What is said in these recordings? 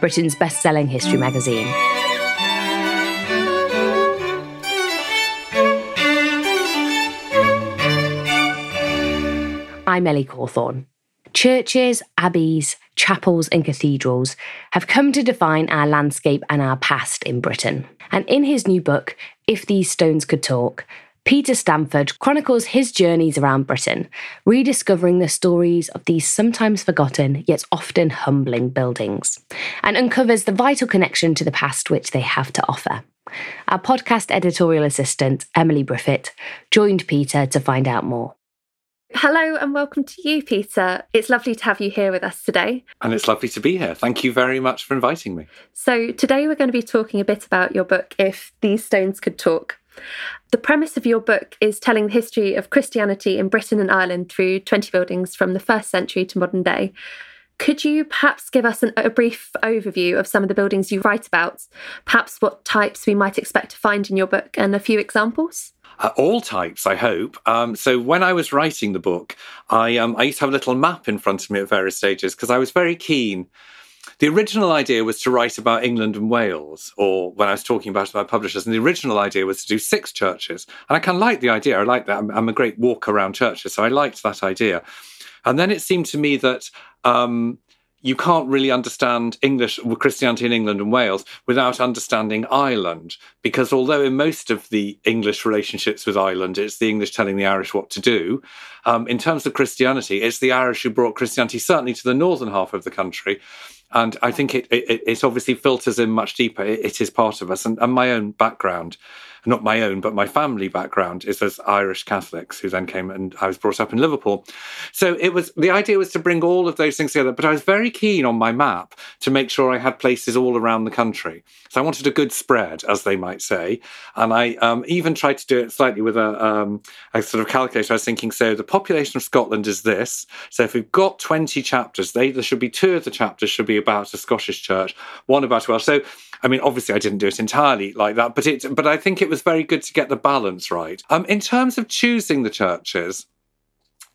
Britain's best selling history magazine. I'm Ellie Cawthorne. Churches, abbeys, chapels, and cathedrals have come to define our landscape and our past in Britain. And in his new book, If These Stones Could Talk, Peter Stanford chronicles his journeys around Britain, rediscovering the stories of these sometimes forgotten yet often humbling buildings, and uncovers the vital connection to the past which they have to offer. Our podcast editorial assistant, Emily Briffett, joined Peter to find out more. Hello and welcome to you, Peter. It's lovely to have you here with us today. And it's lovely to be here. Thank you very much for inviting me. So, today we're going to be talking a bit about your book, If These Stones Could Talk. The premise of your book is telling the history of Christianity in Britain and Ireland through 20 buildings from the first century to modern day. Could you perhaps give us an, a brief overview of some of the buildings you write about? Perhaps what types we might expect to find in your book and a few examples? Uh, all types, I hope. Um, so when I was writing the book, I um, I used to have a little map in front of me at various stages because I was very keen the original idea was to write about England and Wales, or when I was talking about it my publishers, and the original idea was to do six churches. And I kind of like the idea. I like that. I'm, I'm, a great walk around churches, so I liked that idea. And then it seemed to me that um, you can't really understand English Christianity in England and Wales without understanding Ireland, because although in most of the English relationships with Ireland, it's the English telling the Irish what to do. Um, in terms of Christianity, it's the Irish who brought Christianity certainly to the northern half of the country, and I think it, it, it obviously filters in much deeper. It, it is part of us, and, and my own background not my own, but my family background is as Irish Catholics who then came and I was brought up in Liverpool. So it was the idea was to bring all of those things together, but I was very keen on my map to make sure I had places all around the country. So I wanted a good spread, as they might say. And I um, even tried to do it slightly with a, um, a sort of calculator. I was thinking, so the population of Scotland is this. So if we've got 20 chapters, they, there should be two of the chapters should be about a Scottish church, one about Welsh. So I mean, obviously, I didn't do it entirely like that, but it. But I think it was very good to get the balance right. Um, in terms of choosing the churches,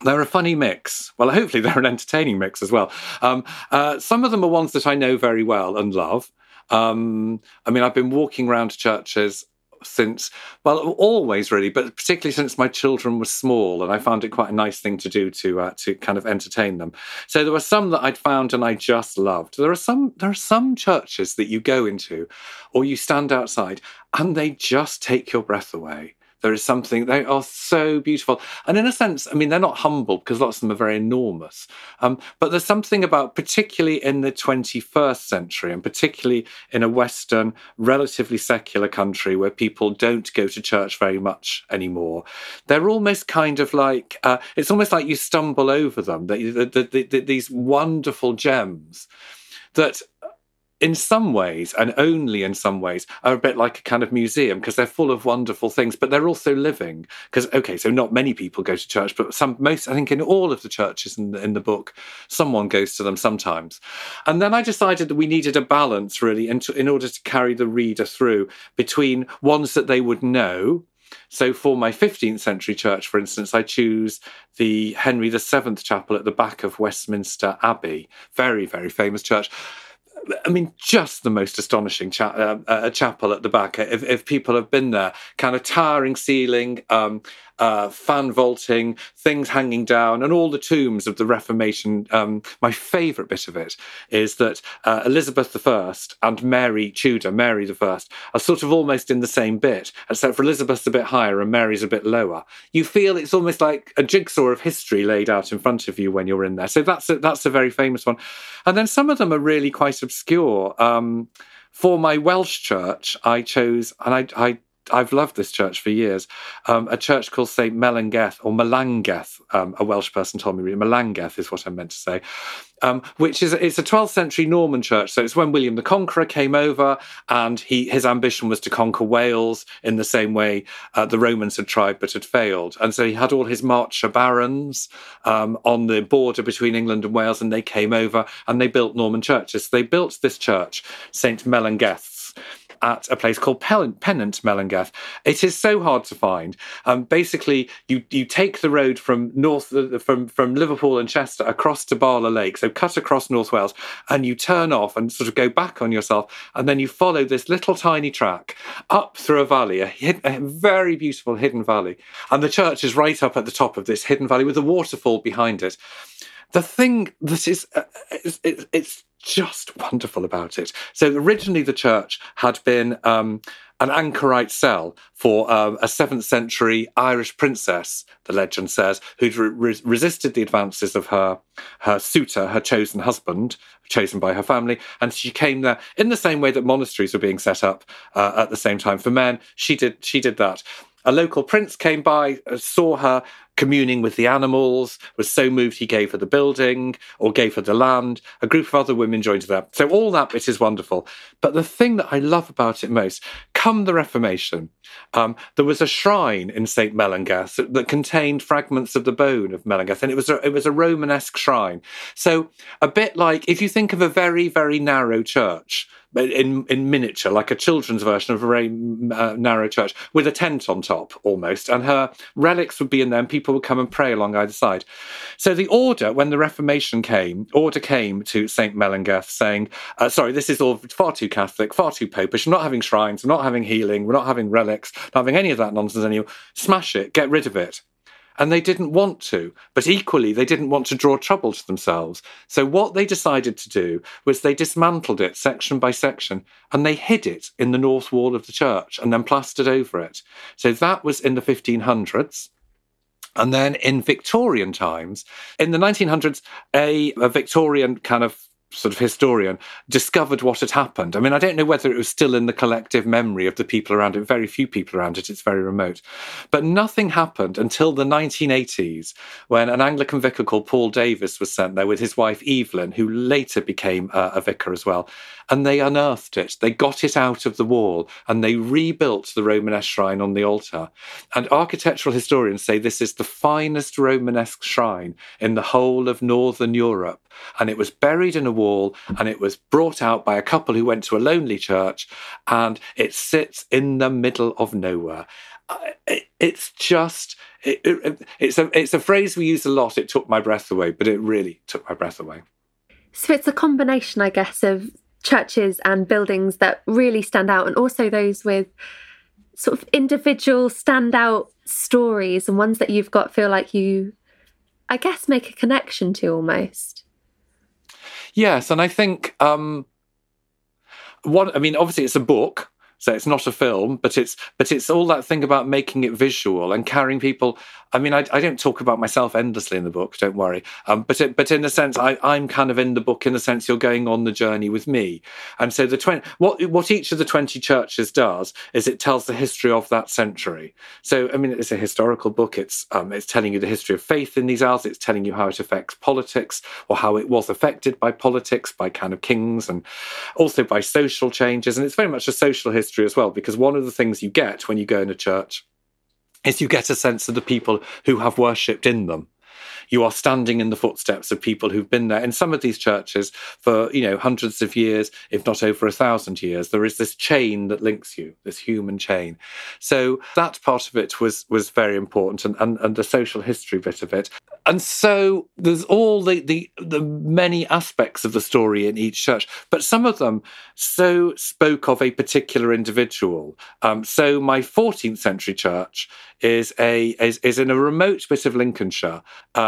they're a funny mix. Well, hopefully they're an entertaining mix as well. Um, uh, some of them are ones that I know very well and love. Um, I mean, I've been walking around churches since, well, always really, but particularly since my children were small, and I found it quite a nice thing to do to uh, to kind of entertain them. So there were some that I'd found and I just loved. There are some there are some churches that you go into, or you stand outside, and they just take your breath away. There is something, they are so beautiful. And in a sense, I mean, they're not humble because lots of them are very enormous. Um, but there's something about, particularly in the 21st century, and particularly in a Western, relatively secular country where people don't go to church very much anymore, they're almost kind of like, uh, it's almost like you stumble over them, the, the, the, these wonderful gems that in some ways, and only in some ways, are a bit like a kind of museum because they're full of wonderful things, but they're also living. Because okay, so not many people go to church, but some, most, I think, in all of the churches in the, in the book, someone goes to them sometimes. And then I decided that we needed a balance, really, in, in order to carry the reader through between ones that they would know, so for my 15th century church, for instance, I choose the Henry VII chapel at the back of Westminster Abbey. Very, very famous church. I mean, just the most astonishing cha- uh, uh, chapel at the back. If, if, people have been there, kind of towering ceiling, um, uh, fan vaulting, things hanging down, and all the tombs of the Reformation. Um, my favourite bit of it is that uh, Elizabeth I and Mary Tudor, Mary I, are sort of almost in the same bit, except for Elizabeth's a bit higher and Mary's a bit lower. You feel it's almost like a jigsaw of history laid out in front of you when you're in there. So that's a, that's a very famous one. And then some of them are really quite obscure. Um, for my Welsh church, I chose, and I, I I've loved this church for years. Um, a church called St. Melangell or Melangell. Um, a Welsh person told me, Melangell is what I meant to say. Um, which is it's a 12th century Norman church. So it's when William the Conqueror came over, and he his ambition was to conquer Wales in the same way uh, the Romans had tried but had failed. And so he had all his marcher barons um, on the border between England and Wales, and they came over and they built Norman churches. They built this church, St. Melangell's at a place called Pennant Melangell. It is so hard to find. Um, basically, you you take the road from north uh, from from Liverpool and Chester across to Bala Lake, so cut across North Wales, and you turn off and sort of go back on yourself, and then you follow this little tiny track up through a valley, a, hidden, a very beautiful hidden valley, and the church is right up at the top of this hidden valley with a waterfall behind it. The thing that is, uh, just wonderful about it. So originally, the church had been um, an anchorite cell for um, a seventh century Irish princess, the legend says, who'd re- resisted the advances of her her suitor, her chosen husband, chosen by her family, and she came there in the same way that monasteries were being set up uh, at the same time for men. She did she did that. A local prince came by, uh, saw her, communing with the animals, was so moved he gave her the building or gave her the land. A group of other women joined her. So all that bit is wonderful. But the thing that I love about it most, come the Reformation, um, there was a shrine in St. Melangell that, that, contained fragments of the bone of Melangell, and it was a, it was a Romanesque shrine. So a bit like if you think of a very very narrow church in in miniature, like a children's version of a very uh, narrow church with a tent on top, almost. And her relics would be in there, and people would come and pray along either side. So the order, when the Reformation came, order came to Saint Melangell saying, uh, "Sorry, this is all far too Catholic, far too popish. We're not having shrines, we're not having healing, we're not having relics, not having any of that nonsense anymore. Smash it, get rid of it." And they didn't want to, but equally, they didn't want to draw trouble to themselves. So, what they decided to do was they dismantled it section by section and they hid it in the north wall of the church and then plastered over it. So, that was in the 1500s. And then in Victorian times, in the 1900s, a, a Victorian kind of sort of historian discovered what had happened. I mean, I don't know whether it was still in the collective memory of the people around it, very few people around it, it's very remote. But nothing happened until the 1980s when an Anglican vicar called Paul Davis was sent there with his wife Evelyn, who later became a, vicar as well. And they unearthed it, they got it out of the wall, and they rebuilt the Romanesque shrine on the altar. And architectural historians say this is the finest Romanesque shrine in the whole of Northern Europe. And it was buried in a and it was brought out by a couple who went to a lonely church and it sits in the middle of nowhere. It's just, it, it, it's, a, it's a phrase we use a lot. It took my breath away, but it really took my breath away. So it's a combination, I guess, of churches and buildings that really stand out and also those with sort of individual standout stories and ones that you've got feel like you I guess make a connection to almost. Yes, and I think um, what I mean, obviously, it's a book, so it's not a film, but it's but it's all that thing about making it visual and carrying people I mean, I, I, don't talk about myself endlessly in the book. Don't worry. Um, but it, but in a sense, I, I'm kind of in the book in the sense you're going on the journey with me. And so the twenty what what each of the twenty churches does is it tells the history of that century. So I mean, it's a historical book. It's um, it's telling you the history of faith in these isles. It's telling you how it affects politics or how it was affected by politics, by kind of kings, and also by social changes. And it's very much a social history as well, because one of the things you get when you go in a church is you get a sense of the people who have worshipped in them you are standing in the footsteps of people who've been there. In some of these churches for you know hundreds of years if not over a thousand years there is this chain that links you this human chain. So that part of it was was very important and, and, and the social history bit of it. And so there's all the, the the many aspects of the story in each church but some of them so spoke of a particular individual. Um, so my 14th century church is a is, is in a remote bit of lincolnshire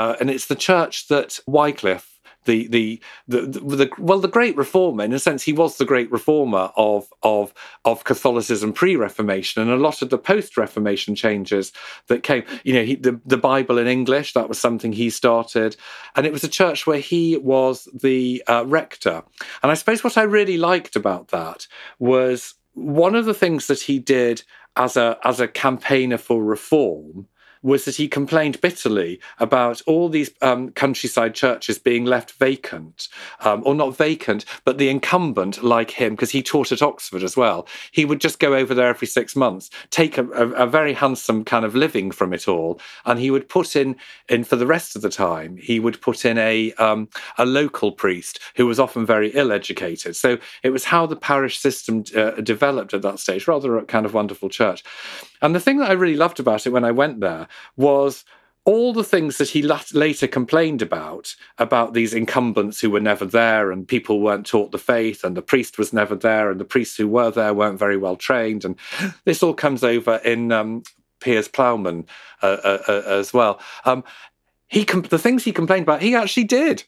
uh, and it's the church that wycliffe the, the the, the well the great reformer in a sense he was the great reformer of of of Catholicism pre-Reformation and a lot of the post-Reformation changes that came you know he, the the Bible in English that was something he started and it was a church where he was the uh, rector. And I suppose what I really liked about that was one of the things that he did as a as a campaigner for reform was that he complained bitterly about all these um, countryside churches being left vacant, um, or not vacant, but the incumbent, like him, because he taught at Oxford as well, he would just go over there every six months, take a, a, a very handsome kind of living from it all, and he would put in, in for the rest of the time, he would put in a um, a local priest who was often very ill educated. So it was how the parish system uh, developed at that stage, rather a kind of wonderful church. And the thing that I really loved about it when I went there was all the things that he later complained about, about these incumbents who were never there and people weren't taught the faith and the priest was never there and the priests who were there weren't very well trained. And this all comes over in um, Piers Plowman uh, uh, uh, as well. Um, he the things he complained about, he actually did.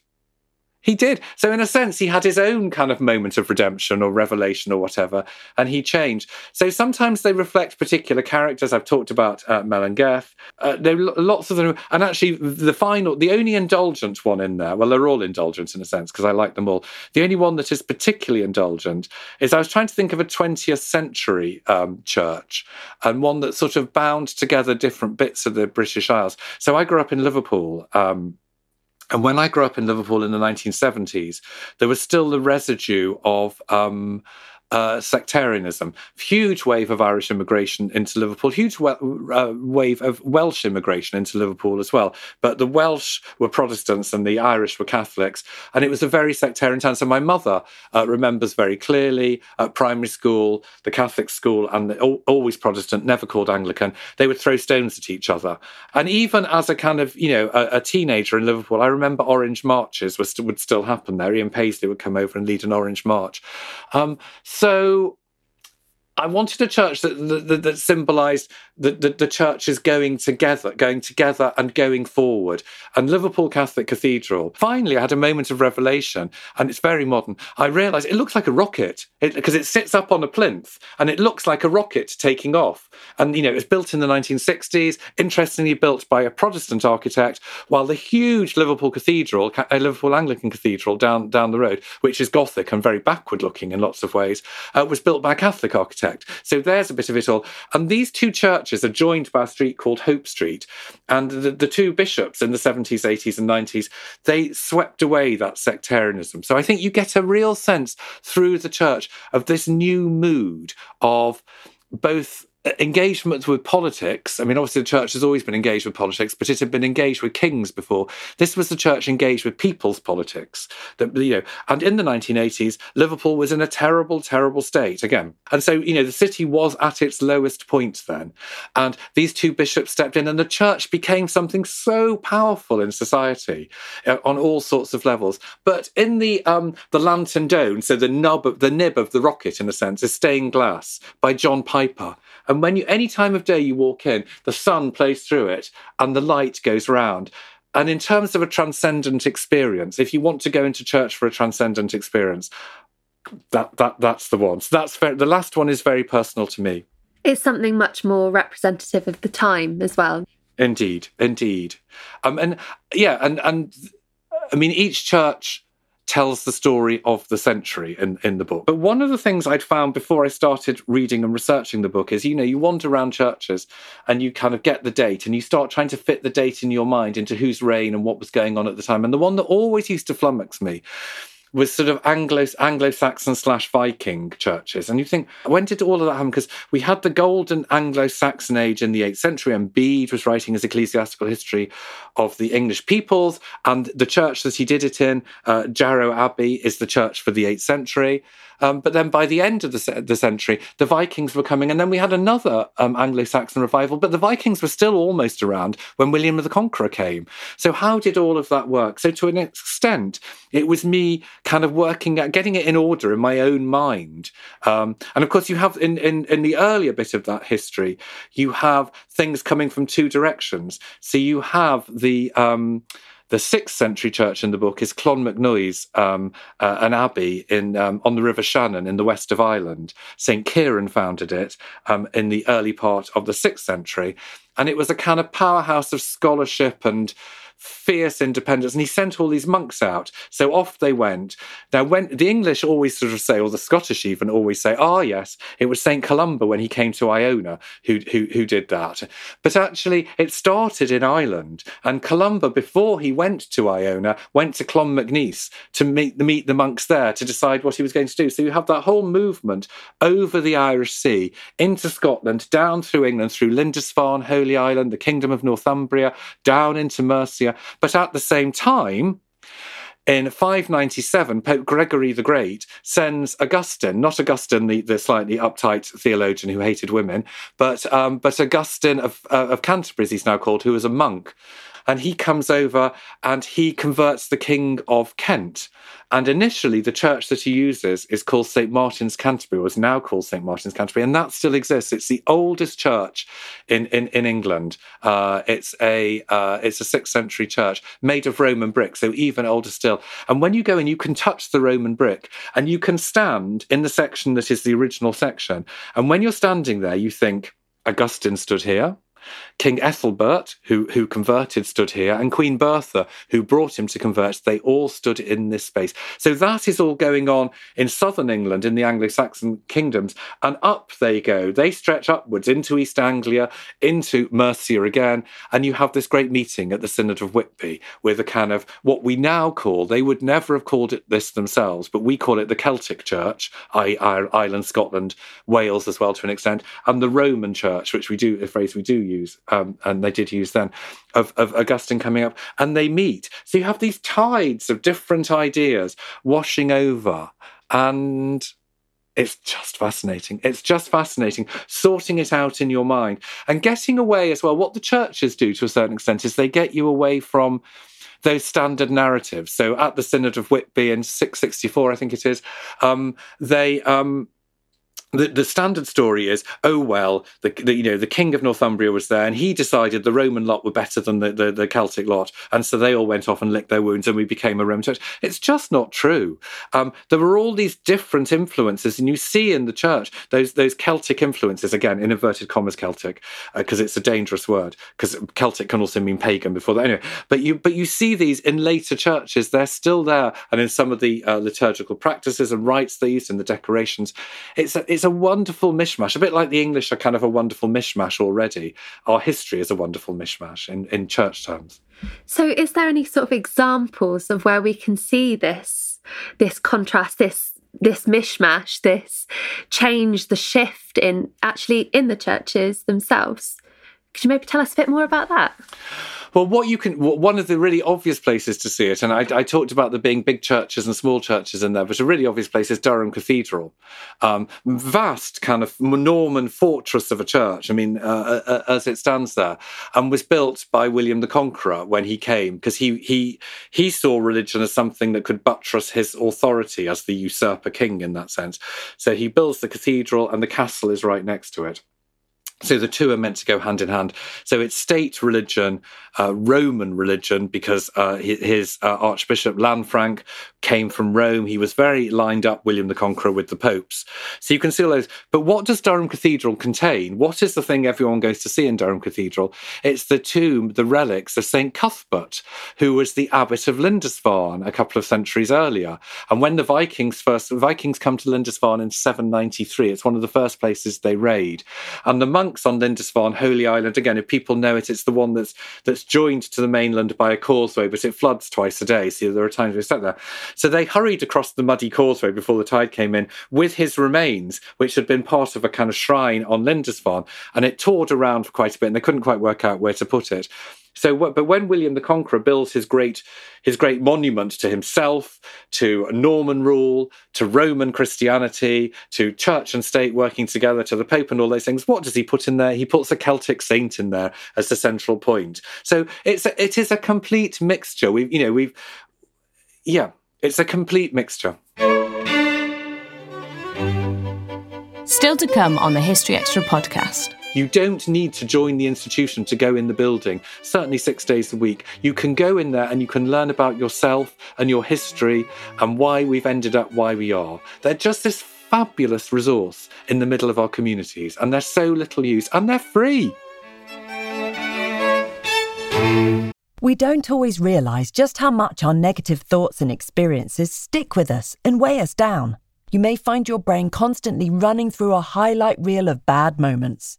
He did. So, in a sense, he had his own kind of moment of redemption or revelation or whatever, and he changed. So, sometimes they reflect particular characters. I've talked about uh, Melangell. Uh, there are lots of them. And actually, the final, the only indulgent one in there, well, they're all indulgent in a sense because I like them all. The only one that is particularly indulgent is I was trying to think of a 20th century um, church and one that sort of bound together different bits of the British Isles. So, I grew up in Liverpool. Um, and when I grew up in Liverpool in the 1970s, there was still the residue of um, uh, sectarianism. Huge wave of Irish immigration into Liverpool, huge we- uh, wave of Welsh immigration into Liverpool as well. But the Welsh were Protestants and the Irish were Catholics. And it was a very sectarian town. So my mother uh, remembers very clearly at primary school, the Catholic school, and the, always Protestant, never called Anglican, they would throw stones at each other. And even as a kind of, you know, a, a teenager in Liverpool, I remember orange marches st- would still happen there. Ian Paisley would come over and lead an orange march. Um, so I wanted a church that that, that symbolised that the, the, church is going together, going together and going forward. And Liverpool Catholic Cathedral, finally, I had a moment of revelation, and it's very modern. I realised it looks like a rocket because it, it, sits up on a plinth, and it looks like a rocket taking off. And you know, it was built in the 1960s, interestingly built by a Protestant architect, while the huge Liverpool Cathedral, a Liverpool Anglican Cathedral down down the road, which is Gothic and very backward looking in lots of ways, uh, was built by a Catholic architect architect. So there's a bit of it all. And these two churches are joined by a street called Hope Street. And the, the two bishops in the 70s, 80s, and 90s, they swept away that sectarianism. So I think you get a real sense through the church of this new mood of both engagement with politics. I mean, obviously, the church has always been engaged with politics, but it had been engaged with kings before. This was the church engaged with people's politics. That you know, and in the 1980s, Liverpool was in a terrible, terrible state again, and so you know, the city was at its lowest point then, and these two bishops stepped in, and the church became something so powerful in society uh, on all sorts of levels. But in the um, the lantern dome, so the nub, of, the nib of the rocket, in a sense, is stained glass by John Piper. And when you, any time of day you walk in, the sun plays through it and the light goes round. And in terms of a transcendent experience, if you want to go into church for a transcendent experience, that that that's the one. So that's very, the last one is very personal to me. It's something much more representative of the time as well. Indeed, indeed. Um, and yeah, and and I mean each church tells the story of the century in, in the book. But one of the things I'd found before I started reading and researching the book is, you know, you wander around churches and you kind of get the date and you start trying to fit the date in your mind into whose reign and what was going on at the time. And the one that always used to flummox me was sort of Anglo Anglo-Saxon slash Viking churches, and you think when did all of that happen? Because we had the golden Anglo-Saxon age in the eighth century, and Bede was writing his ecclesiastical history of the English peoples, and the church that he did it in, uh, Jarrow Abbey, is the church for the eighth century. Um, but then by the end of the, the, century, the Vikings were coming, and then we had another um, Anglo Saxon revival, but the Vikings were still almost around when William the Conqueror came. So, how did all of that work? So, to an extent, it was me kind of working at getting it in order in my own mind. Um, and of course, you have in, in, in the earlier bit of that history, you have things coming from two directions. So, you have the um, the sixth century church in the book is Clonmacnoise, um, uh, an abbey in um, on the River Shannon in the west of Ireland. St. Kieran founded it um, in the early part of the sixth century. And it was a kind of powerhouse of scholarship and fierce independence. And he sent all these monks out. So off they went. Now, when the English always sort of say, or the Scottish even always say, ah, oh, yes, it was St. Columba when he came to Iona who, who, who did that. But actually, it started in Ireland. And Columba, before he went to Iona, went to Clonmacnoise to meet the, meet the monks there to decide what he was going to do. So you have that whole movement over the Irish Sea into Scotland, down through England, through Lindisfarne, Holy Island, the Kingdom of Northumbria, down into Mercia. But at the same time, in 597, Pope Gregory the Great sends Augustine, not Augustine, the, the slightly uptight theologian who hated women, but, um, but Augustine of, uh, of Canterbury, as he's now called, who was a monk and he comes over and he converts the King of Kent. And initially, the church that he uses is called St. Martin's Canterbury, was now called St. Martin's Canterbury, and that still exists. It's the oldest church in, in, in England. Uh, it's, a, uh, it's a sixth century church made of Roman brick, so even older still. And when you go in, you can touch the Roman brick and you can stand in the section that is the original section. And when you're standing there, you think, Augustine stood here. King Ethelbert, who, who converted, stood here, and Queen Bertha, who brought him to convert, they all stood in this space. So that is all going on in southern England, in the Anglo Saxon kingdoms, and up they go. They stretch upwards into East Anglia, into Mercia again, and you have this great meeting at the Synod of Whitby with a kind of what we now call, they would never have called it this themselves, but we call it the Celtic Church, Ireland, Scotland, Wales as well to an extent, and the Roman Church, which we do, a phrase we do use um, and they did use then, of, of Augustine coming up, and they meet. So you have these tides of different ideas washing over, and it's just fascinating. It's just fascinating sorting it out in your mind and getting away as well. What the churches do to a certain extent is they get you away from those standard narratives. So at the Synod of Whitby in 664, I think it is, um, they um, the, the standard story is, oh well, the, the, you know the king of Northumbria was there, and he decided the Roman lot were better than the, the, the, Celtic lot, and so they all went off and licked their wounds, and we became a Roman church. It's just not true. Um, there were all these different influences, and you see in the church those those Celtic influences again in inverted commas Celtic because uh, it's a dangerous word because Celtic can also mean pagan before that anyway. But you but you see these in later churches; they're still there, and in some of the uh, liturgical practices and rites they used in the decorations. It's a, it's a wonderful mishmash, a bit like the English are kind of a wonderful mishmash already. Our history is a wonderful mishmash in, in church terms. So, is there any sort of examples of where we can see this, this contrast, this this mishmash, this change, the shift in actually in the churches themselves? Could you maybe tell us a bit more about that? Well, what you can, one of the really obvious places to see it, and I, I, talked about there being big churches and small churches in there, but a really obvious place is Durham Cathedral. Um, vast kind of Norman fortress of a church, I mean, uh, uh, uh, as it stands there, and was built by William the Conqueror when he came, because he, he, he saw religion as something that could buttress his authority as the usurper king in that sense. So he builds the cathedral, and the castle is right next to it. So the two are meant to go hand in hand. So it's state religion, uh, Roman religion, because uh, his uh, Archbishop Lanfranc came from Rome. He was very lined up, William the Conqueror, with the popes. So you can see all those. But what does Durham Cathedral contain? What is the thing everyone goes to see in Durham Cathedral? It's the tomb, the relics of St. Cuthbert, who was the abbot of Lindisfarne a couple of centuries earlier. And when the Vikings first, Vikings come to Lindisfarne in 793, it's one of the first places they raid. And the monks on Lindisfarne, Holy Island. Again, if people know it, it's the one that's that's joined to the mainland by a causeway, but it floods twice a day. So there are times we stuck there. So they hurried across the muddy causeway before the tide came in with his remains, which had been part of a kind of shrine on Lindisfarne, and it toured around for quite a bit, and they couldn't quite work out where to put it. So, but when William the Conqueror builds his great his great monument to himself, to Norman rule, to Roman Christianity, to church and state working together, to the Pope and all those things, what does he put in there? He puts a Celtic saint in there as the central point. So it's a, it is a complete mixture. We've you know we've yeah, it's a complete mixture. Still to come on the History Extra podcast. You don't need to join the institution to go in the building, certainly six days a week. You can go in there and you can learn about yourself and your history and why we've ended up why we are. They're just this fabulous resource in the middle of our communities, and they're so little use and they're free. We don't always realise just how much our negative thoughts and experiences stick with us and weigh us down. You may find your brain constantly running through a highlight reel of bad moments.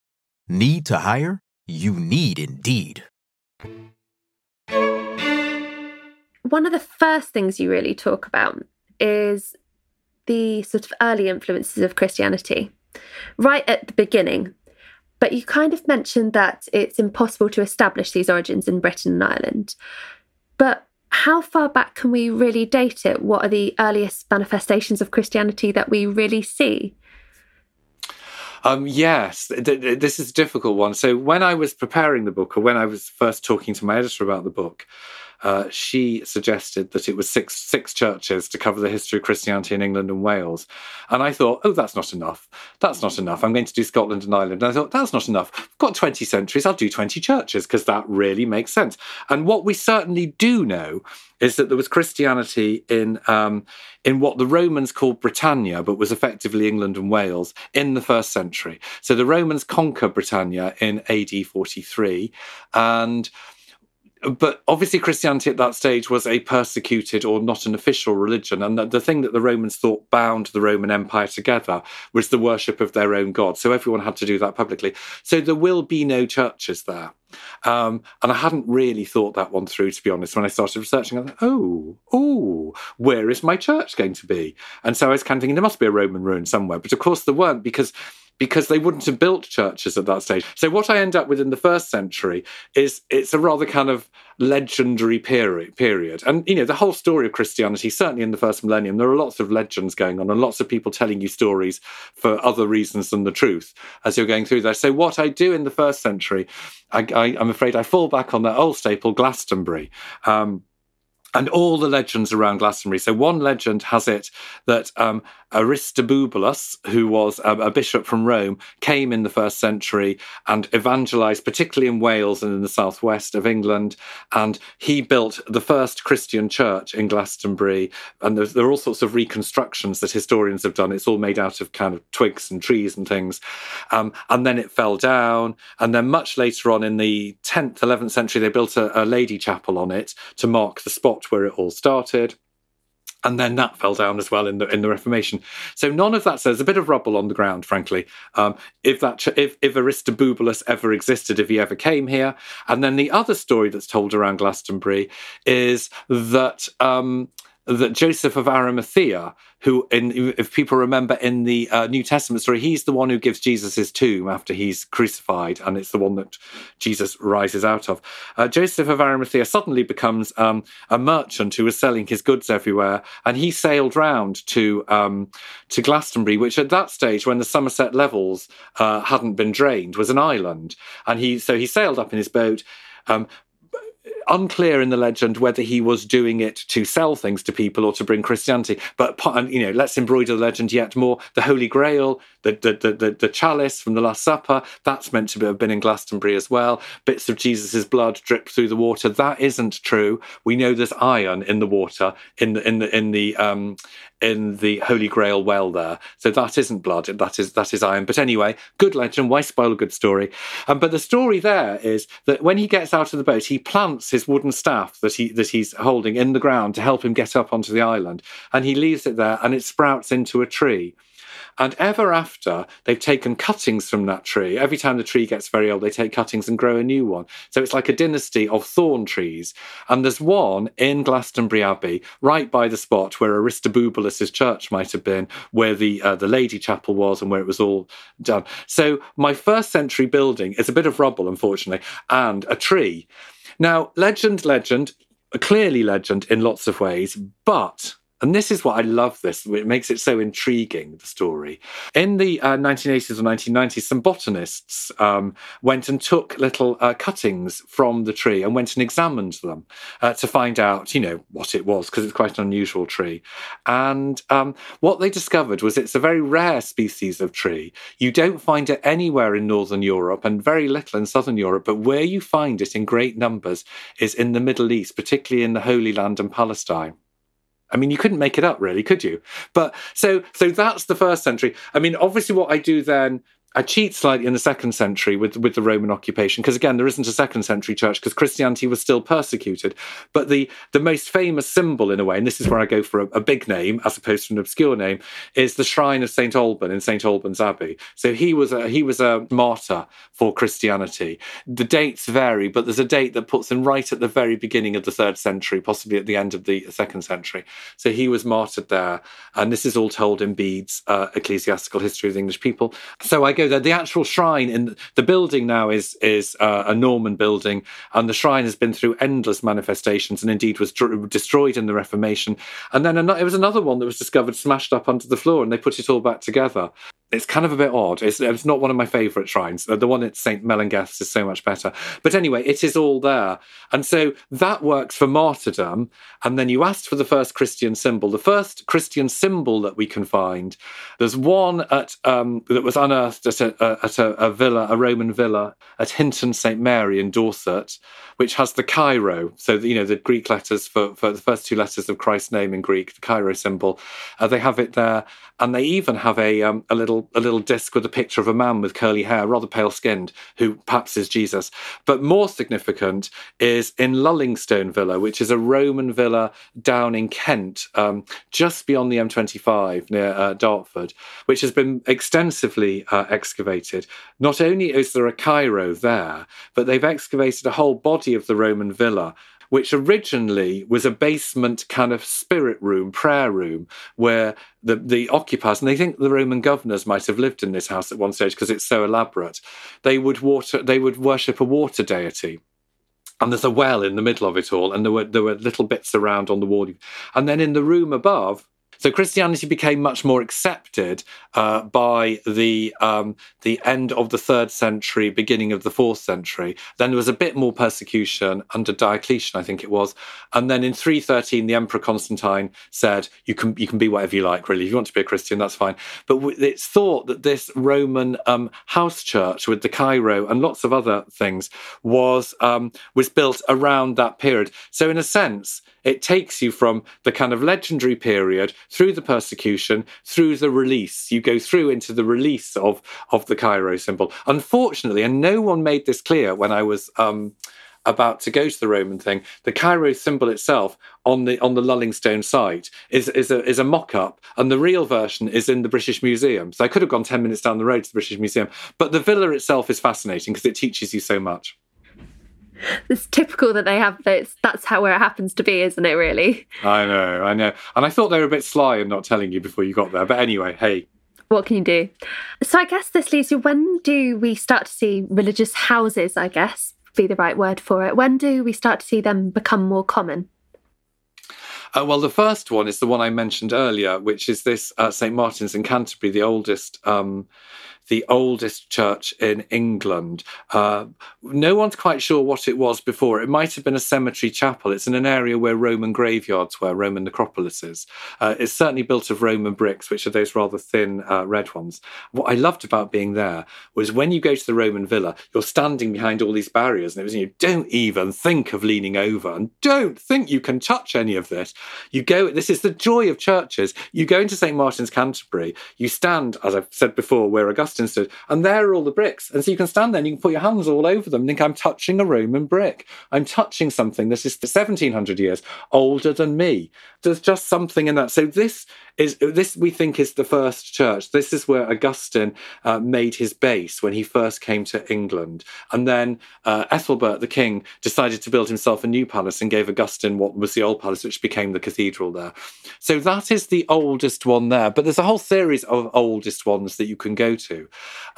Need to hire? You need Indeed. One of the first things you really talk about is the sort of early influences of Christianity, right at the beginning. But you kind of mentioned that it's impossible to establish these origins in Britain and Ireland. But how far back can we really date it? What are the earliest manifestations of Christianity that we really see? Um, yes, th- th- this is a difficult one. So when I was preparing the book, or when I was first talking to my editor about the book, uh, she suggested that it was six six churches to cover the history of Christianity in England and Wales. And I thought, oh, that's not enough. That's not enough. I'm going to do Scotland and Ireland. And I thought, that's not enough. I've got 20 centuries. I'll do 20 churches because that really makes sense. And what we certainly do know is that there was Christianity in um, in what the Romans called Britannia, but was effectively England and Wales in the first century. So the Romans conquered Britannia in AD 43, and but obviously christianity at that stage was a persecuted or not an official religion and the, the, thing that the romans thought bound the roman empire together was the worship of their own god. So everyone had to do that publicly. So there will be no churches there. Um, and i hadn't really thought that one through to be honest when i started researching. I thought oh oh where is my church going to be? And so i was kind of thinking there must be a roman ruin somewhere but of course there weren't because because they wouldn't have built churches at that stage. So what I end up with in the first century is it's a rather kind of legendary period period. And you know, the whole story of Christianity, certainly in the first millennium, there are lots of legends going on and lots of people telling you stories for other reasons than the truth as you're going through there. So what I do in the first century, I, am afraid I fall back on that old staple, Glastonbury. Um, all the legends around Glastonbury. So one legend has it that um, Aristobulus, who was a, a, bishop from Rome, came in the first century and evangelized, particularly in Wales and in the southwest of England. And he built the first Christian church in Glastonbury. And there are all sorts of reconstructions that historians have done. It's all made out of kind of twigs and trees and things. Um, and then it fell down. And then much later on in the 10th, 11th century, they built a, a lady chapel on it to mark the spot where it all started and then that fell down as well in the in the Reformation. So none of that. So there's a bit of rubble on the ground, frankly. Um, if that if if Aristobulus ever existed, if he ever came here, and then the other story that's told around Glastonbury is that. Um, that Joseph of Arimathea, who, in, if people remember in the uh, New Testament story, he's the one who gives Jesus his tomb after he's crucified, and it's the one that Jesus rises out of. Uh, Joseph of Arimathea suddenly becomes um, a merchant who was selling his goods everywhere, and he sailed round to um, to Glastonbury, which at that stage, when the Somerset levels uh, hadn't been drained, was an island, and he so he sailed up in his boat. Um, unclear in the legend whether he was doing it to sell things to people or to bring Christianity. But you know, let's embroider the legend yet more. The Holy Grail, the the the, the, chalice from the Last Supper, that's meant to have been in Glastonbury as well. Bits of Jesus's blood drip through the water. That isn't true. We know there's iron in the water in the in the in the um, in the Holy Grail well there. So that isn't blood. That is that is iron. But anyway, good legend. Why spoil a good story? Um, but the story there is that when he gets out of the boat, he plants his wooden staff that he that he's holding in the ground to help him get up onto the island, and he leaves it there, and it sprouts into a tree. And ever after, they've taken cuttings from that tree. Every time the tree gets very old, they take cuttings and grow a new one. So it's like a dynasty of thorn trees. And there's one in Glastonbury Abbey, right by the spot where Aristobulus' church might have been, where the uh, the Lady Chapel was, and where it was all done. So my first century building is a bit of rubble, unfortunately, and a tree. Now, legend, legend, clearly legend in lots of ways, but and this is what I love this, it makes it so intriguing, the story. In the uh, 1980s or 1990s, some botanists um, went and took little uh, cuttings from the tree and went and examined them uh, to find out, you know, what it was, because it's quite an unusual tree. And um, what they discovered was it's a very rare species of tree. You don't find it anywhere in Northern Europe and very little in Southern Europe, but where you find it in great numbers is in the Middle East, particularly in the Holy Land and Palestine. I mean, you couldn't make it up, really, could you? But so so that's the first century. I mean, obviously, what I do then I cheat slightly in the second century with, with the Roman occupation, because again, there isn't a second century church because Christianity was still persecuted. But the, the most famous symbol, in a way, and this is where I go for a, a big name as opposed to an obscure name, is the shrine of St. Alban in St. Alban's Abbey. So he was a, he was a martyr for Christianity. The dates vary, but there's a date that puts him right at the very beginning of the third century, possibly at the end of the second century. So he was martyred there. And this is all told in Bede's uh, Ecclesiastical History of the English People. So I go there. The actual shrine in the building now is is uh, a Norman building, and the shrine has been through endless manifestations, and indeed was dr- destroyed in the Reformation. And then it was another one that was discovered smashed up under the floor, and they put it all back together it's kind of a bit odd. It's, it's not one of my favourite shrines. The one at St. Melangell's is so much better. But anyway, it is all there. And so that works for martyrdom. And then you asked for the first Christian symbol. The first Christian symbol that we can find, there's one at um, that was unearthed at, a, at a, a villa, a Roman villa at Hinton St. Mary in Dorset, which has the Chi Rho. So, you know, the Greek letters for, for the first two letters of Christ's name in Greek, the Chi Rho symbol. Uh, they have it there. And they even have a, um, a little a little disc with a picture of a man with curly hair, rather pale skinned, who perhaps is Jesus. But more significant is in Lullingstone Villa, which is a Roman villa down in Kent, um, just beyond the M25 near uh, Dartford, which has been extensively uh, excavated. Not only is there a Chi Rho there, but they've excavated a whole body of the Roman villa which originally was a basement kind of spirit room, prayer room, where the, the occupiers, and they think the Roman governors might have lived in this house at one stage because it's so elaborate, they would water they would worship a water deity and there's a well in the middle of it all, and there were there were little bits around on the wall. And then in the room above, so Christianity became much more accepted uh, by the um, the end of the third century, beginning of the fourth century. Then there was a bit more persecution under Diocletian, I think it was, and then in 313, the Emperor Constantine said, "You can you can be whatever you like, really. If you want to be a Christian, that's fine." But it's thought that this Roman um, house church with the Chi Rho and lots of other things was um, was built around that period. So in a sense, it takes you from the kind of legendary period through the persecution, through the release. You go through into the release of, of the Chi Rho symbol. Unfortunately, and no one made this clear when I was um, about to go to the Roman thing, the Chi Rho symbol itself on the on the Lullingstone site is is a is a mock-up, and the real version is in the British Museum. So I could have gone 10 minutes down the road to the British Museum. But the villa itself is fascinating because it teaches you so much it's typical that they have this. That's how where it happens to be, isn't it? Really. I know, I know, and I thought they were a bit sly in not telling you before you got there. But anyway, hey. What can you do? So I guess this leads you. When do we start to see religious houses? I guess be the right word for it. When do we start to see them become more common? Uh, well, the first one is the one I mentioned earlier, which is this uh, St. Martin's in Canterbury, the oldest um, the oldest church in England. Uh, no one's quite sure what it was before. It might have been a cemetery chapel. It's in an area where Roman graveyards were, Roman necropolises. Uh, it's certainly built of Roman bricks, which are those rather thin uh, red ones. What I loved about being there was when you go to the Roman villa, you're standing behind all these barriers, and it was you don't even think of leaning over, and don't think you can touch any of this. You go. This is the joy of churches. You go into St Martin's Canterbury. You stand, as I've said before, where Augustine stood, and there are all the bricks, and so you can stand there and you can put your hands all over them and think I'm touching a Roman brick. I'm touching something that is 1700 years older than me. There's just something in that. So this is this we think is the first church. This is where Augustine uh, made his base when he first came to England, and then uh, Ethelbert the king decided to build himself a new palace and gave Augustine what was the old palace, which became the cathedral there. So that is the oldest one there. But there's a whole series of oldest ones that you can go to.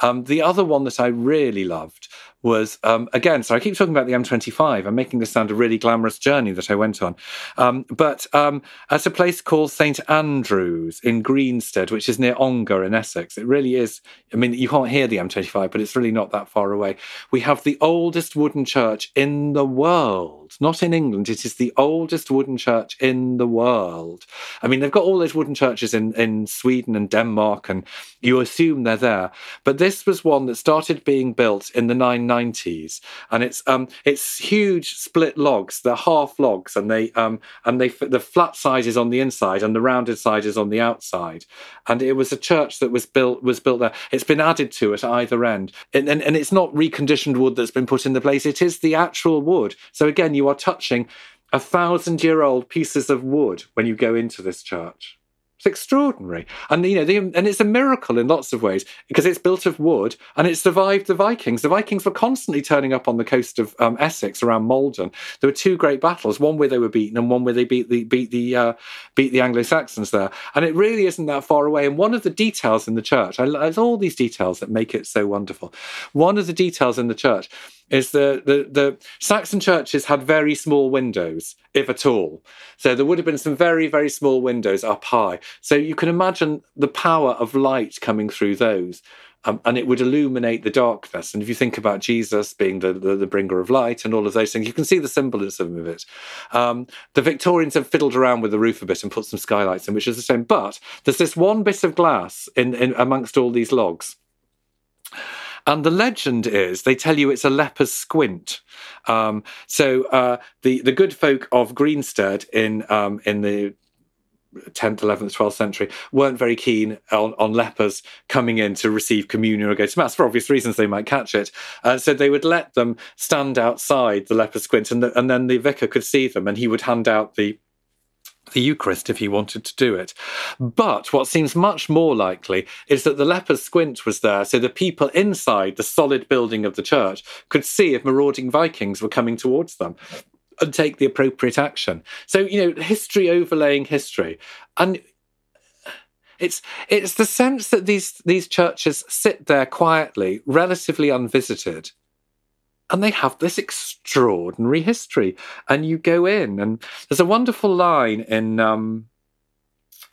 Um, the other one that I really loved was um, again, so I keep talking about the M25. I'm making this sound a really glamorous journey that I went on. Um, but um, at a place called St Andrews in Greensted, which is near Ongar in Essex, it really is. I mean, you can't hear the M25, but it's really not that far away. We have the oldest wooden church in the world, not in England. It is the oldest wooden church in the world. I mean, they've got all those wooden churches in, in Sweden and Denmark, and you assume they're there. But this was one that started being built in the 990s 90s, and it's um it's huge split logs. They're half logs, and they um and they the flat side is on the inside, and the rounded side is on the outside. And it was a church that was built was built there. It's been added to at either end, and and, and it's not reconditioned wood that's been put in the place. It is the actual wood. So again, you are touching a thousand year old pieces of wood when you go into this church. It's extraordinary, and you know, the, and it's a miracle in lots of ways because it's built of wood and it survived the Vikings. The Vikings were constantly turning up on the coast of um, Essex around Maldon. There were two great battles, one where they were beaten and one where they beat the beat the uh, beat the Anglo Saxons there. And it really isn't that far away. And one of the details in the church, I, there's all these details that make it so wonderful. One of the details in the church is the, the, the Saxon churches had very small windows, if at all. So there would have been some very, very small windows up high. So you can imagine the power of light coming through those. Um, and it would illuminate the darkness. And if you think about Jesus being the, the, the, bringer of light and all of those things, you can see the symbolism of it. Um, the Victorians have fiddled around with the roof a bit and put some skylights in, which is the same. But there's this one bit of glass in, in amongst all these logs. And the legend is they tell you it's a leper's squint. Um, so uh, the the good folk of Greensted in um, in the 10th, 11th, 12th century weren't very keen on, on lepers coming in to receive communion or go to mass for obvious reasons they might catch it. Uh, so they would let them stand outside the leper squint and, the, and then the vicar could see them and he would hand out the the Eucharist if he wanted to do it. But what seems much more likely is that the leper's squint was there so the people inside the solid building of the church could see if marauding Vikings were coming towards them and take the appropriate action. So, you know, history overlaying history. And it's it's the sense that these these churches sit there quietly, relatively unvisited, and they have this extraordinary history. And you go in, and there's a wonderful line in um,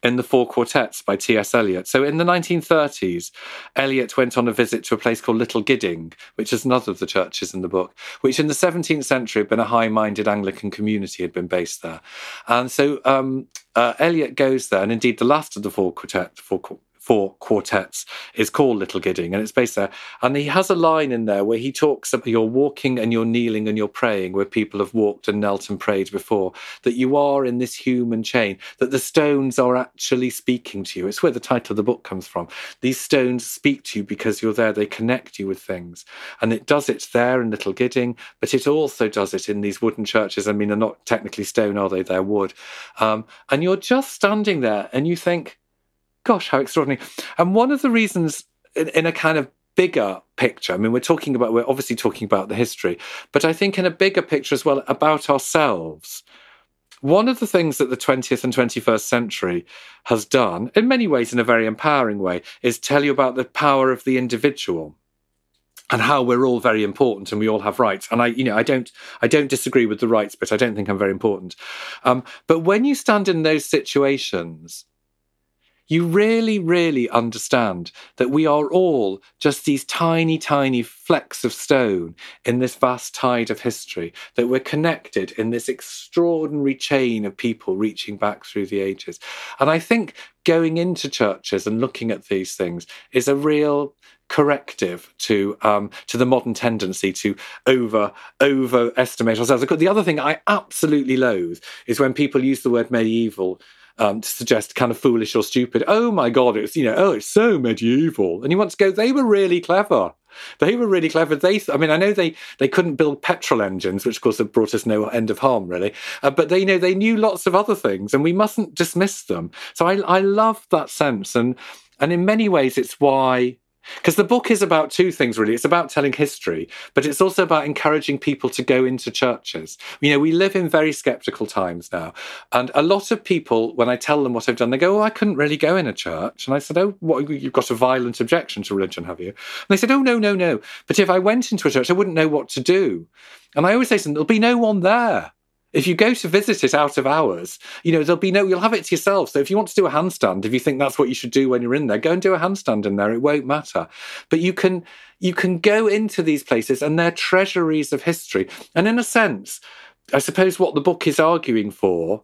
in the Four Quartets by T.S. Eliot. So in the 1930s, Eliot went on a visit to a place called Little Gidding, which is another of the churches in the book, which in the 17th century had been a high-minded Anglican community had been based there. And so um, uh, Eliot goes there, and indeed the last of the Four Quartet, four, four quartets is called Little Gidding, and it's based there. And he has a line in there where he talks about you're walking and you're kneeling and you're praying, where people have walked and knelt and prayed before, that you are in this human chain, that the stones are actually speaking to you. It's where the title of the book comes from. These stones speak to you because you're there, they connect you with things. And it does it there in Little Gidding, but it also does it in these wooden churches. I mean, they're not technically stone, are they? They're wood. Um, and you're just standing there and you think, gosh, how extraordinary. And one of the reasons, in, in a kind of bigger picture, I mean, we're talking about, we're obviously talking about the history, but I think in a bigger picture as well about ourselves. One of the things that the 20th and 21st century has done, in many ways in a very empowering way, is tell you about the power of the individual and how we're all very important and we all have rights and i you know i don't i don't disagree with the rights but i don't think i'm very important um, but when you stand in those situations you really, really understand that we are all just these tiny, tiny flecks of stone in this vast tide of history, that we're connected in this extraordinary chain of people reaching back through the ages. And I think going into churches and looking at these things is a real corrective to um, to the modern tendency to over overestimate ourselves. The other thing I absolutely loathe is when people use the word medieval um, to suggest kind of foolish or stupid. Oh my God, it's, you know, oh, it's so medieval. And you want to go, they were really clever. They were really clever. They, I mean, I know they they couldn't build petrol engines, which of course have brought us no end of harm, really. Uh, but they, you know, they knew lots of other things, and we mustn't dismiss them. So I, I love that sense, and and in many ways, it's why because the book is about two things, really. It's about telling history, but it's also about encouraging people to go into churches. You know, we live in very skeptical times now. And a lot of people, when I tell them what I've done, they go, Oh, I couldn't really go in a church. And I said, Oh, what, you've got a violent objection to religion, have you? And they said, Oh, no, no, no. But if I went into a church, I wouldn't know what to do. And I always say them, There'll be no one there. If you go to visit it out of hours, you know, there'll be no, you'll have it to yourself. So if you want to do a handstand, if you think that's what you should do when you're in there, go and do a handstand in there. It won't matter. But you can, you can go into these places and they're treasuries of history. And in a sense, I suppose what the book is arguing for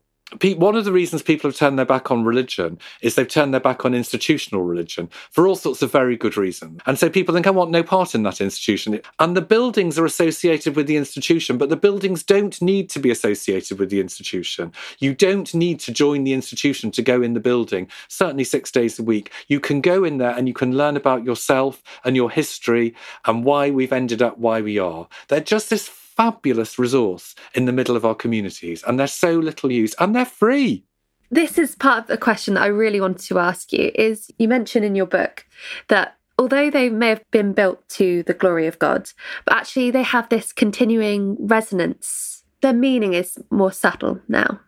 one of the reasons people have turned their back on religion is they've turned their back on institutional religion for all sorts of very good reasons. And so people think, I want no part in that institution. And the buildings are associated with the institution, but the buildings don't need to be associated with the institution. You don't need to join the institution to go in the building, certainly six days a week. You can go in there and you can learn about yourself and your history and why we've ended up why we are. They're just this fabulous resource in the middle of our communities, and they're so little used and they're free. This is part of the question that I really wanted to ask you is you mentioned in your book that although they may have been built to the glory of God, but actually they have this continuing resonance. Their meaning is more subtle now.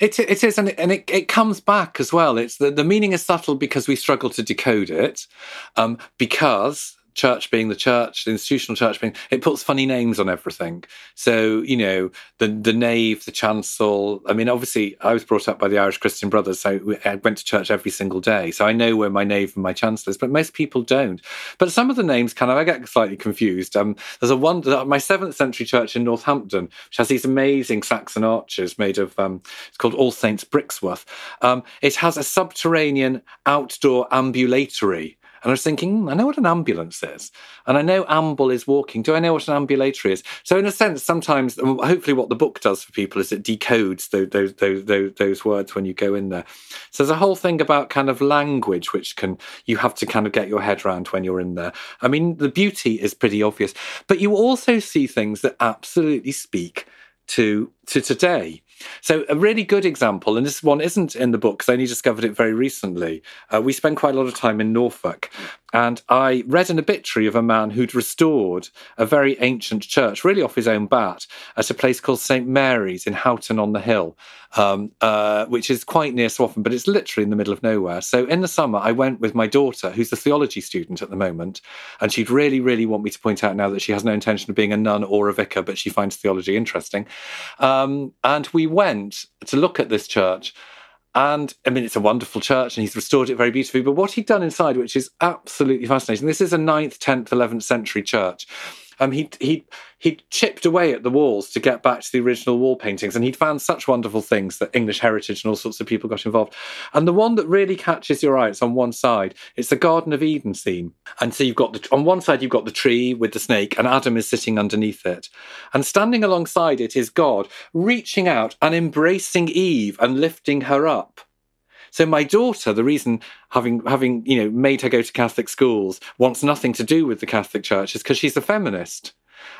It, it is, and, it, and it, it comes back as well. It's the, the meaning is subtle because we struggle to decode it, um, because church being the church, the institutional church being, it puts funny names on everything. So, you know, the the nave, the chancel. I mean, obviously, I was brought up by the Irish Christian Brothers, so I went to church every single day. So I know where my nave and my chancel is, but most people don't. But some of the names kind of, I get slightly confused. Um, there's a one, that my seventh century church in Northampton, which has these amazing Saxon arches made of, um, it's called All Saints Brixworth. Um, it has a subterranean outdoor ambulatory and I was thinking, I know what an ambulance is. And I know amble is walking. Do I know what an ambulatory is? So, in a sense, sometimes, um, hopefully, what the book does for people is it decodes those, those, those, those words when you go in there. So, there's a whole thing about kind of language, which can, you have to kind of get your head around when you're in there. I mean, the beauty is pretty obvious, but you also see things that absolutely speak to to today. So a really good example, and this one isn't in the book because I only discovered it very recently. Uh, we spent quite a lot of time in Norfolk, and I read an obituary of a man who'd restored a very ancient church, really off his own bat, at a place called St Mary's in Houghton on the Hill, um, uh, which is quite near Swaffham, but it's literally in the middle of nowhere. So in the summer, I went with my daughter, who's a theology student at the moment, and she'd really, really want me to point out now that she has no intention of being a nun or a vicar, but she finds theology interesting. Um, and we went to look at this church. And I mean, it's a wonderful church and he's restored it very beautifully. But what he'd done inside, which is absolutely fascinating, this is a 9th, 10th, 11th century church um, he he he chipped away at the walls to get back to the original wall paintings, and he'd found such wonderful things that English heritage and all sorts of people got involved. And the one that really catches your eye, it's on one side. It's the Garden of Eden scene, and so you've got the on one side you've got the tree with the snake, and Adam is sitting underneath it, and standing alongside it is God reaching out and embracing Eve and lifting her up. So my daughter, the reason having having you know made her go to Catholic schools, wants nothing to do with the Catholic Church is because she's a feminist.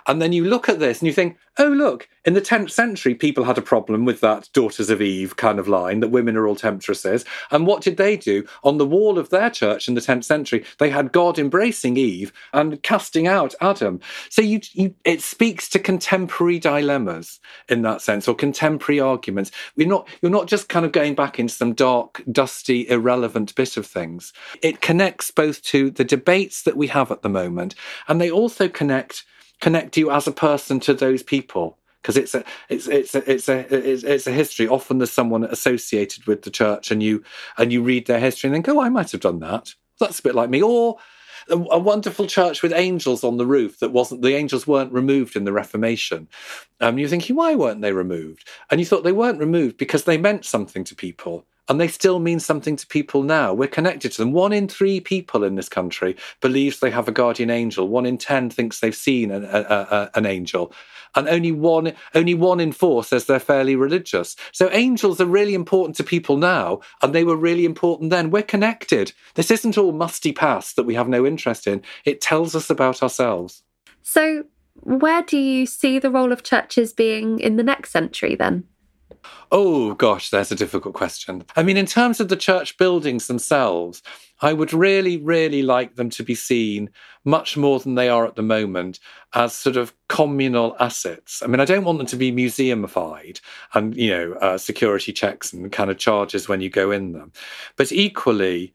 And then you look at this and you think, oh, look, in the 10th century, people had a problem with that Daughters of Eve kind of line that women are all temptresses. And what did they do? On the wall of their church in the 10th century, they had God embracing Eve and casting out Adam. So you, you, it speaks to contemporary dilemmas in that sense, or contemporary arguments. We're not, you're not just kind of going back into some dark, dusty, irrelevant bit of things. It connects both to the debates that we have at the moment, and they also connect connect you as a person to those people because it's a it's it's a, it's a it's, it's a history. Often there's someone associated with the church, and you and you read their history and think, oh, I might have done that. That's a bit like me. Or a, wonderful church with angels on the roof that wasn't the angels weren't removed in the Reformation. Um, you're thinking, why weren't they removed? And you thought they weren't removed because they meant something to people and they still mean something to people now. We're connected to them. One in three people in this country believes they have a guardian angel. One in ten thinks they've seen an, a, a, an angel, and only one only one in four says they're fairly religious. So angels are really important to people now, and they were really important then. We're connected. This isn't all musty past that we have no interest in. It tells us about ourselves. So, where do you see the role of churches being in the next century then? Oh, gosh, that's a difficult question. I mean, in terms of the church buildings themselves, I would really, really like them to be seen much more than they are at the moment as sort of communal assets. I mean, I don't want them to be museumified and, you know, uh, security checks and kind of charges when you go in them. But equally,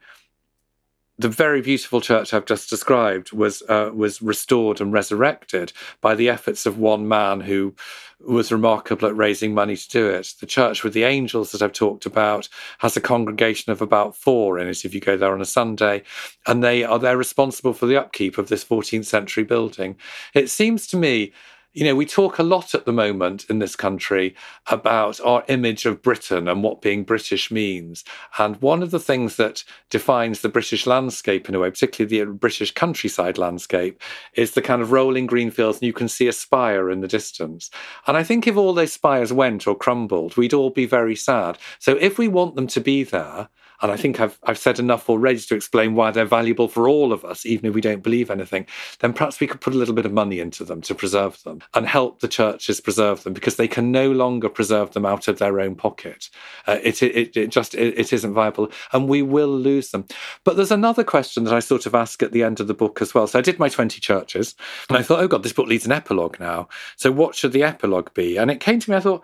the very beautiful church I've just described was uh, was restored and resurrected by the efforts of one man who was remarkable at raising money to do it. The church with the angels that I've talked about has a congregation of about four in it. If you go there on a Sunday, and they are they're responsible for the upkeep of this 14th century building. It seems to me you know, we talk a lot at the moment in this country about our image of Britain and what being British means. And one of the things that defines the British landscape in a way, particularly the British countryside landscape, is the kind of rolling green fields, and you can see a spire in the distance. And I think if all those spires went or crumbled, we'd all be very sad. So if we want them to be there, and I think I've, I've said enough already to explain why they're valuable for all of us, even if we don't believe anything, then perhaps we could put a little bit of money into them to preserve them and help the churches preserve them because they can no longer preserve them out of their own pocket. Uh, it, it, it just it, it isn't viable and we will lose them. But there's another question that I sort of ask at the end of the book as well. So I did my 20 churches and I thought, oh God, this book needs an epilogue now. So what should the epilogue be? And it came to me, I thought,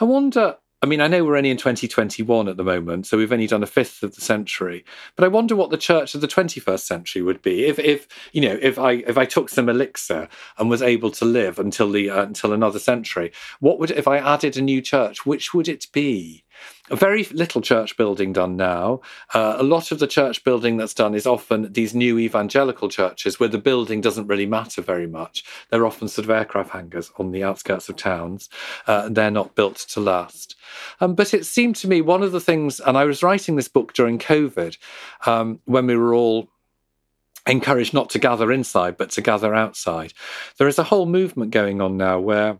I wonder I mean, I know we're only in 2021 at the moment, so we've only done a fifth of the century. But I wonder what the church of the 21st century would be if, if you know, if I if I took some elixir and was able to live until the uh, until another century. What would if I added a new church? Which would it be? Very little church building done now. Uh, a lot of the church building that's done is often these new evangelical churches where the building doesn't really matter very much. They're often sort of aircraft hangars on the outskirts of towns. Uh, they're not built to last. Um, but it seemed to me one of the things, and I was writing this book during COVID um, when we were all encouraged not to gather inside, but to gather outside. There is a whole movement going on now where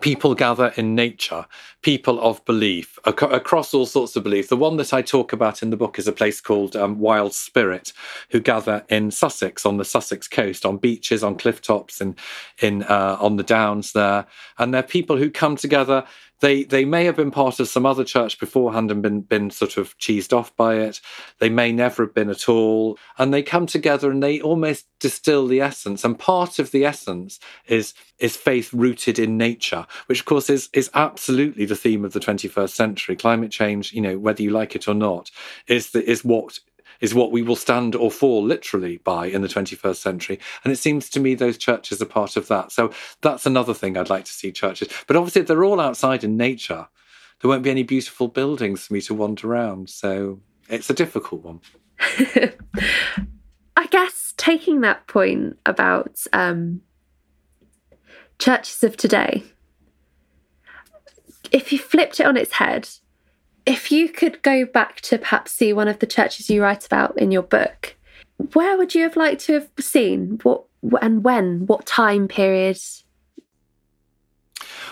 people gather in nature, people of belief ac- across all sorts of belief. The one that I talk about in the book is a place called um, Wild Spirit, who gather in Sussex on the Sussex coast, on beaches, on cliff tops, and in uh, on the downs there. And they're people who come together they they may have been part of some other church beforehand and been been sort of cheesed off by it. They may never have been at all, and they come together and they almost distill the essence. And part of the essence is is faith rooted in nature, which of course is is absolutely the theme of the 21st century. Climate change, you know, whether you like it or not, is the, is what is what we will stand or fall literally by in the 21st century. And it seems to me those churches are part of that. So that's another thing I'd like to see churches. But obviously, if they're all outside in nature, there won't be any beautiful buildings for me to wander around. So it's a difficult one. I guess taking that point about um, churches of today, if you flipped it on its head if you could go back to perhaps see one of the churches you write about in your book, where would you have liked to have seen? What and when? What time periods?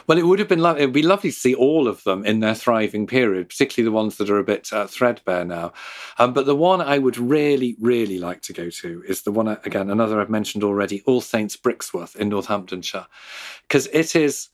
Well, it would have been lo- it would be lovely to see all of them in their thriving period, particularly the ones that are a bit uh, threadbare now. Um, but the one I would really, really like to go to is the one again, another I've mentioned already, All Saints Brixworth in Northamptonshire, because it is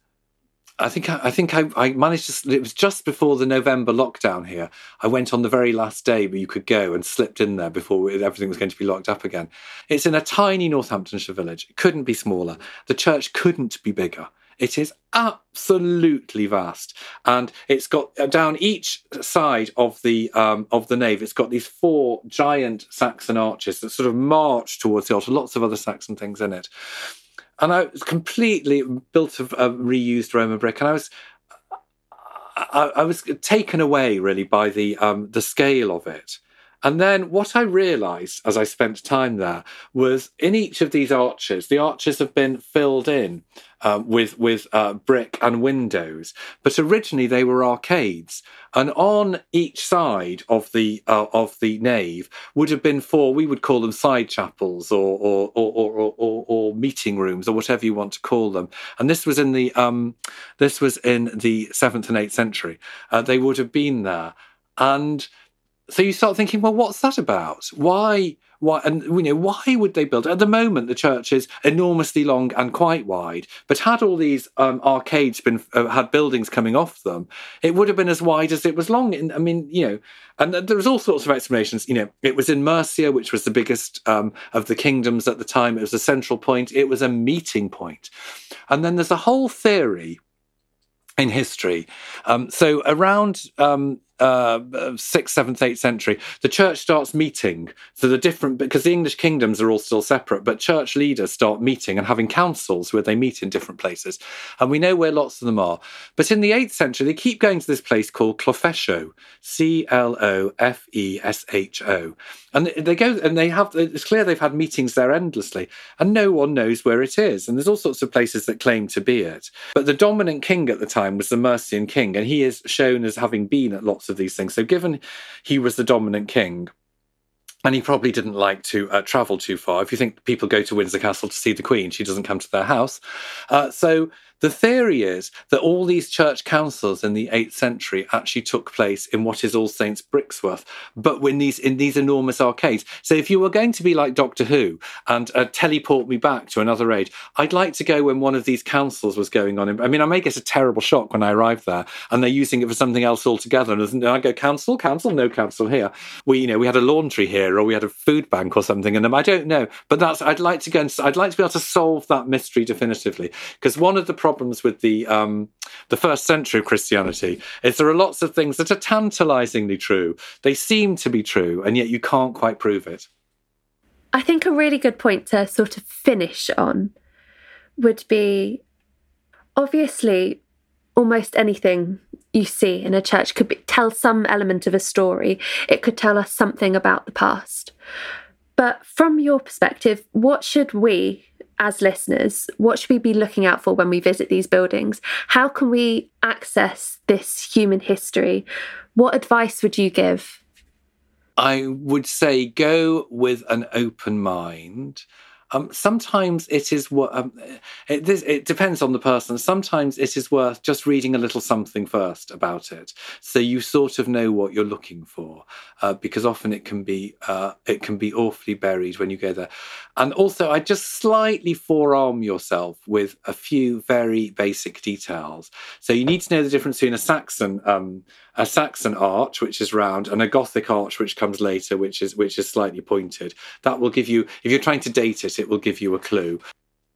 I think I, I think I, I, managed to. It was just before the November lockdown here. I went on the very last day where you could go and slipped in there before everything was going to be locked up again. It's in a tiny Northamptonshire village. It couldn't be smaller. The church couldn't be bigger. It is absolutely vast, and it's got uh, down each side of the um, of the nave. It's got these four giant Saxon arches that sort of march towards the altar. Lots of other Saxon things in it and I was completely built of uh, reused Roman brick, and I was I, I, was taken away really by the um, the scale of it. And then what I realized as I spent time there was in each of these arches, the arches have been filled in um, with with uh, brick and windows, but originally they were arcades. And on each side of the uh, of the nave would have been four. We would call them side chapels or or or, or, or, or meeting rooms or whatever you want to call them. And this was in the um, this was in the seventh and eighth century. Uh, they would have been there, and so you start thinking, well, what's that about? Why? Why? And you know, why would they build? At the moment, the church is enormously long and quite wide. But had all these um, arcades been uh, had buildings coming off them, it would have been as wide as it was long. I mean, you know, and there was all sorts of explanations. You know, it was in Mercia, which was the biggest um, of the kingdoms at the time. It was a central point. It was a meeting point, and then there's a whole theory in history. Um, so around um, uh, sixth, seventh, eighth century, the church starts meeting. So the different, because the English kingdoms are all still separate, but church leaders start meeting and having councils where they meet in different places. And we know where lots of them are. But in the eighth century, they keep going to this place called Clofesho, C L O F E S H O. And they go and they have, it's clear they've had meetings there endlessly, and no one knows where it is. And there's all sorts of places that claim to be it. But the dominant king at the time was the Mercian king, and he is shown as having been at lots of these things. So, given he was the dominant king, and he probably didn't like to uh, travel too far. If you think people go to Windsor Castle to see the Queen, she doesn't come to their house. Uh, so the theory is that all these church councils in the 8th century actually took place in what is All Saints Brixworth, but in these in these enormous arcades. So if you were going to be like Doctor Who and uh, teleport me back to another age, I'd like to go when one of these councils was going on. I mean, I may get a terrible shock when I arrive there and they're using it for something else altogether. And I go, council, council, no council here. We, you know, we had a laundry here or we had a food bank or something, and I don't know. But that's I'd like to go and I'd like to be able to solve that mystery definitively because one of the problems problems with the um, the first century of Christianity is there are lots of things that are tantalizingly true. They seem to be true, and yet you can't quite prove it. I think a really good point to sort of finish on would be obviously almost anything you see in a church could be, tell some element of a story. It could tell us something about the past. But from your perspective, what should we as listeners, what should we be looking out for when we visit these buildings? How can we access this human history? What advice would you give? I would say go with an open mind. Um, sometimes it is what um, it, it depends on the person. Sometimes it is worth just reading a little something first about it, so you sort of know what you're looking for. Uh, because often it can be uh, it can be awfully buried when you go there. And also, I just slightly forearm yourself with a few very basic details. So you need to know the difference between a Saxon um, a Saxon arch, which is round, and a Gothic arch, which comes later, which is which is slightly pointed. That will give you, if you're trying to date it, it will give you a clue.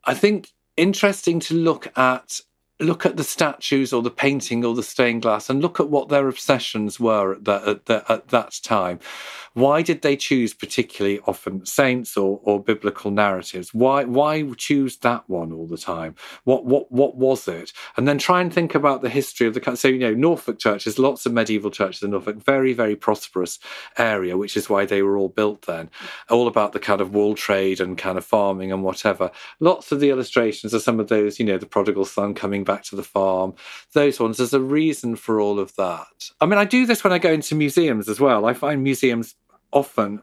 I think interesting to look at look at the statues or the painting or the stained glass and look at what their obsessions were at that, at, that, at that time. Why did they choose particularly often saints or, or biblical narratives? Why why choose that one all the time? What what what was it? And then try and think about the history of the. So you know Norfolk churches, lots of medieval churches in Norfolk. Very very prosperous area, which is why they were all built then. All about the kind of wool trade and kind of farming and whatever. Lots of the illustrations are some of those. You know the prodigal son coming back to the farm. Those ones. There's a reason for all of that. I mean, I do this when I go into museums as well. I find museums often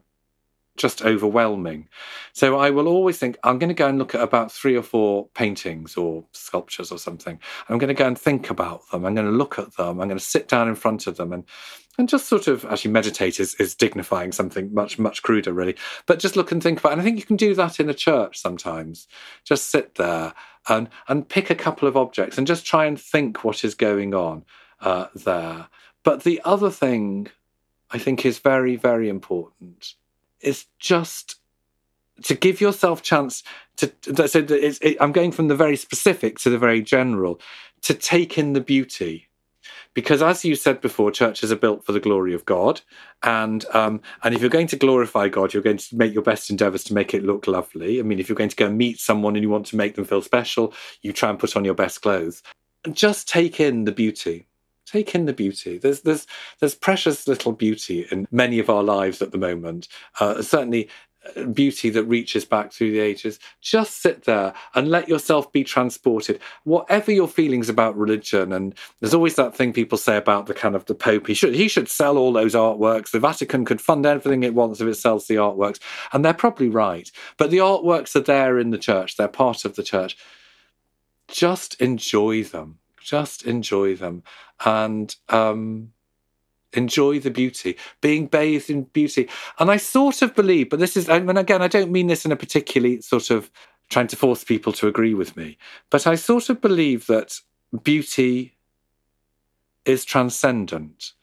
just overwhelming. So I will always think, I'm going to go and look at about three or four paintings or sculptures or something. I'm going to go and think about them. I'm going to look at them. I'm going to sit down in front of them and and just sort of actually meditate is, is dignifying something much, much cruder, really. But just look and think about it. And I think you can do that in a church sometimes. Just sit there and and pick a couple of objects and just try and think what is going on uh, there. But the other thing I think is very, very important is just to give yourself chance to so it, I'm going from the very specific to the very general to take in the beauty because, as you said before, churches are built for the glory of God, and um, and if you're going to glorify God, you're going to make your best endeavours to make it look lovely. I mean, if you're going to go meet someone and you want to make them feel special, you try and put on your best clothes. And just take in the beauty. Take in the beauty. There's there's there's precious little beauty in many of our lives at the moment. Uh, certainly, beauty that reaches back through the ages. Just sit there and let yourself be transported. Whatever your feelings about religion, and there's always that thing people say about the kind of the Pope. He should he should sell all those artworks. The Vatican could fund everything it wants if it sells the artworks, and they're probably right. But the artworks are there in the church. They're part of the church. Just enjoy them. Just enjoy them, and um, enjoy the beauty, being bathed in beauty. And I sort of believe, but this is, and again, I don't mean this in a particularly sort of trying to force people to agree with me, but I sort of believe that beauty is transcendent.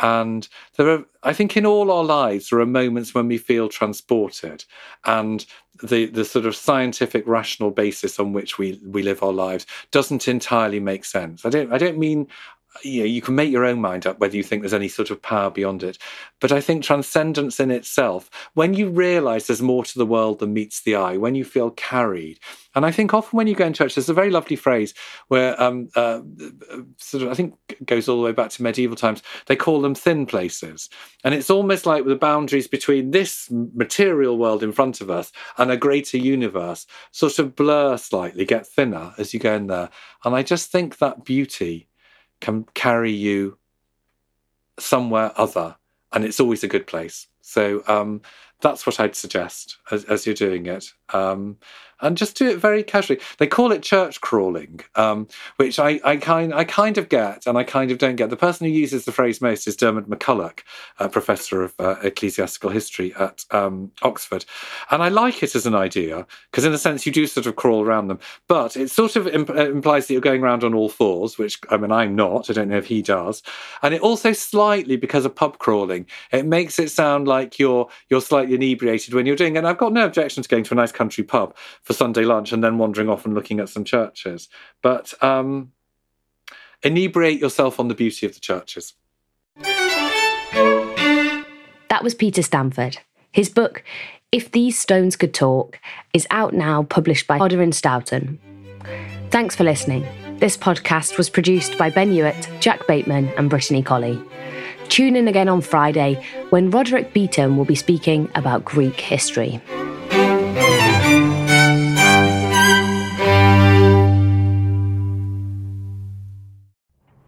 And there are, I think, in all our lives, there are moments when we feel transported, and the the sort of scientific, rational basis on which we we live our lives doesn't entirely make sense. I don't, I don't mean you know, you can make your own mind up whether you think there's any sort of power beyond it. But I think transcendence in itself, when you realize there's more to the world than meets the eye, when you feel carried, and I think often when you go in church, there's a very lovely phrase where um, uh, sort of I think goes all the way back to medieval times. They call them thin places, and it's almost like the boundaries between this material world in front of us and a greater universe sort of blur slightly, get thinner as you go in there. And I just think that beauty can carry you somewhere other, and it's always a good place. So um, that's what I'd suggest as, as you're doing it. Um, and just do it very casually. They call it church crawling, um, which I, I, kind I kind of get and I kind of don't get. The person who uses the phrase most is Diarmaid MacCulloch, professor of uh, ecclesiastical history at um, Oxford, and I like it as an idea because, in a sense, you do sort of crawl around them, but it sort of imp- uh, implies that you're going around on all fours, which I mean I'm not. I don't know if he does, and it also slightly because of pub crawling, it makes it sound like you're you're slightly inebriated when you're doing. it. And I've got no objection to going to a nice country pub for Sunday lunch and then wandering off and looking at some churches. But um, inebriate yourself on the beauty of the churches. That was Peter Stanford. His book, If These Stones Could Talk, is out now, published by Hodder and Stoughton. Thanks for listening. This podcast was produced by Ben Hewitt, Jack Bateman, and Brittany Colley. Tune in again on Friday when Roderick Beaton will be speaking about Greek history.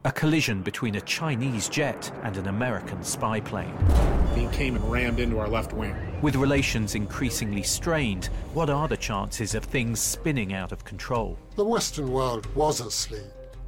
A collision between a Chinese jet and an American spy plane. He came and rammed into our left wing. With relations increasingly strained, what are the chances of things spinning out of control? The Western world was asleep.